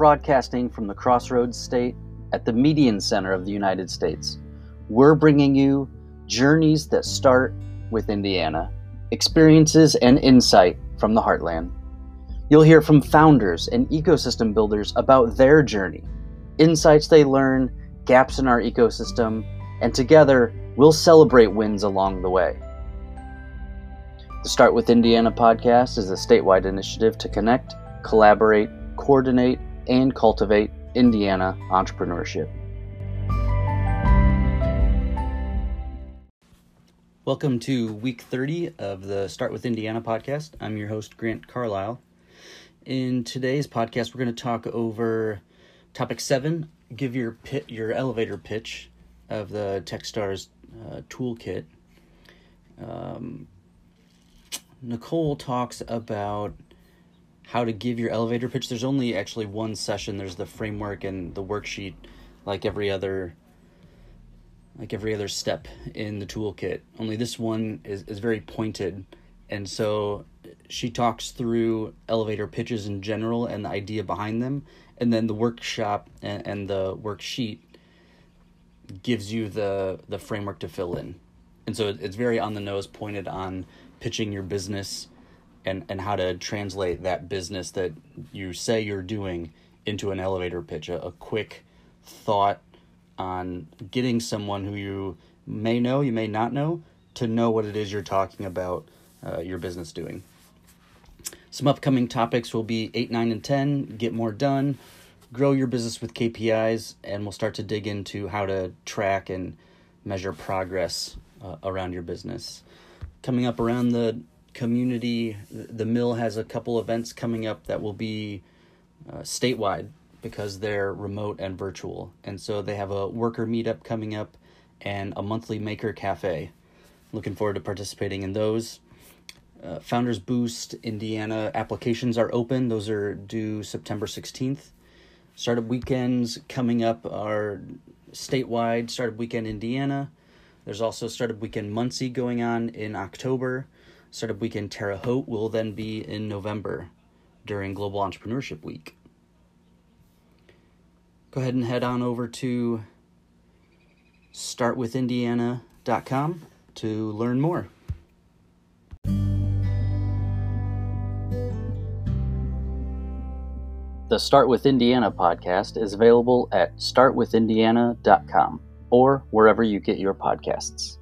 broadcasting from the Crossroads State at the median center of the United States. We're bringing you journeys that start with Indiana, experiences and insight from the heartland. You'll hear from founders and ecosystem builders about their journey, insights they learn, gaps in our ecosystem, and together we'll celebrate wins along the way. The Start with Indiana podcast is a statewide initiative to connect, collaborate, coordinate, and cultivate Indiana entrepreneurship. Welcome to week 30 of the Start with Indiana podcast. I'm your host, Grant Carlisle. In today's podcast, we're going to talk over topic seven give your pit, your elevator pitch of the Techstars uh, toolkit. Um, Nicole talks about how to give your elevator pitch. There's only actually one session. There's the framework and the worksheet, like every other, like every other step in the toolkit. Only this one is is very pointed, and so she talks through elevator pitches in general and the idea behind them, and then the workshop and, and the worksheet gives you the the framework to fill in, and so it's very on the nose, pointed on pitching your business and and how to translate that business that you say you're doing into an elevator pitch a, a quick thought on getting someone who you may know you may not know to know what it is you're talking about uh, your business doing. Some upcoming topics will be 8 9 and 10 get more done grow your business with kpis and we'll start to dig into how to track and measure progress uh, around your business. Coming up around the community. The mill has a couple events coming up that will be uh, statewide because they're remote and virtual. And so they have a worker meetup coming up and a monthly maker cafe. Looking forward to participating in those. Uh, Founders Boost Indiana applications are open. Those are due September 16th. Startup weekends coming up are statewide, Startup Weekend Indiana, there's also Startup Weekend Muncie going on in October. Startup Weekend Terre Haute will then be in November during Global Entrepreneurship Week. Go ahead and head on over to startwithindiana.com to learn more. The Start with Indiana podcast is available at startwithindiana.com or wherever you get your podcasts.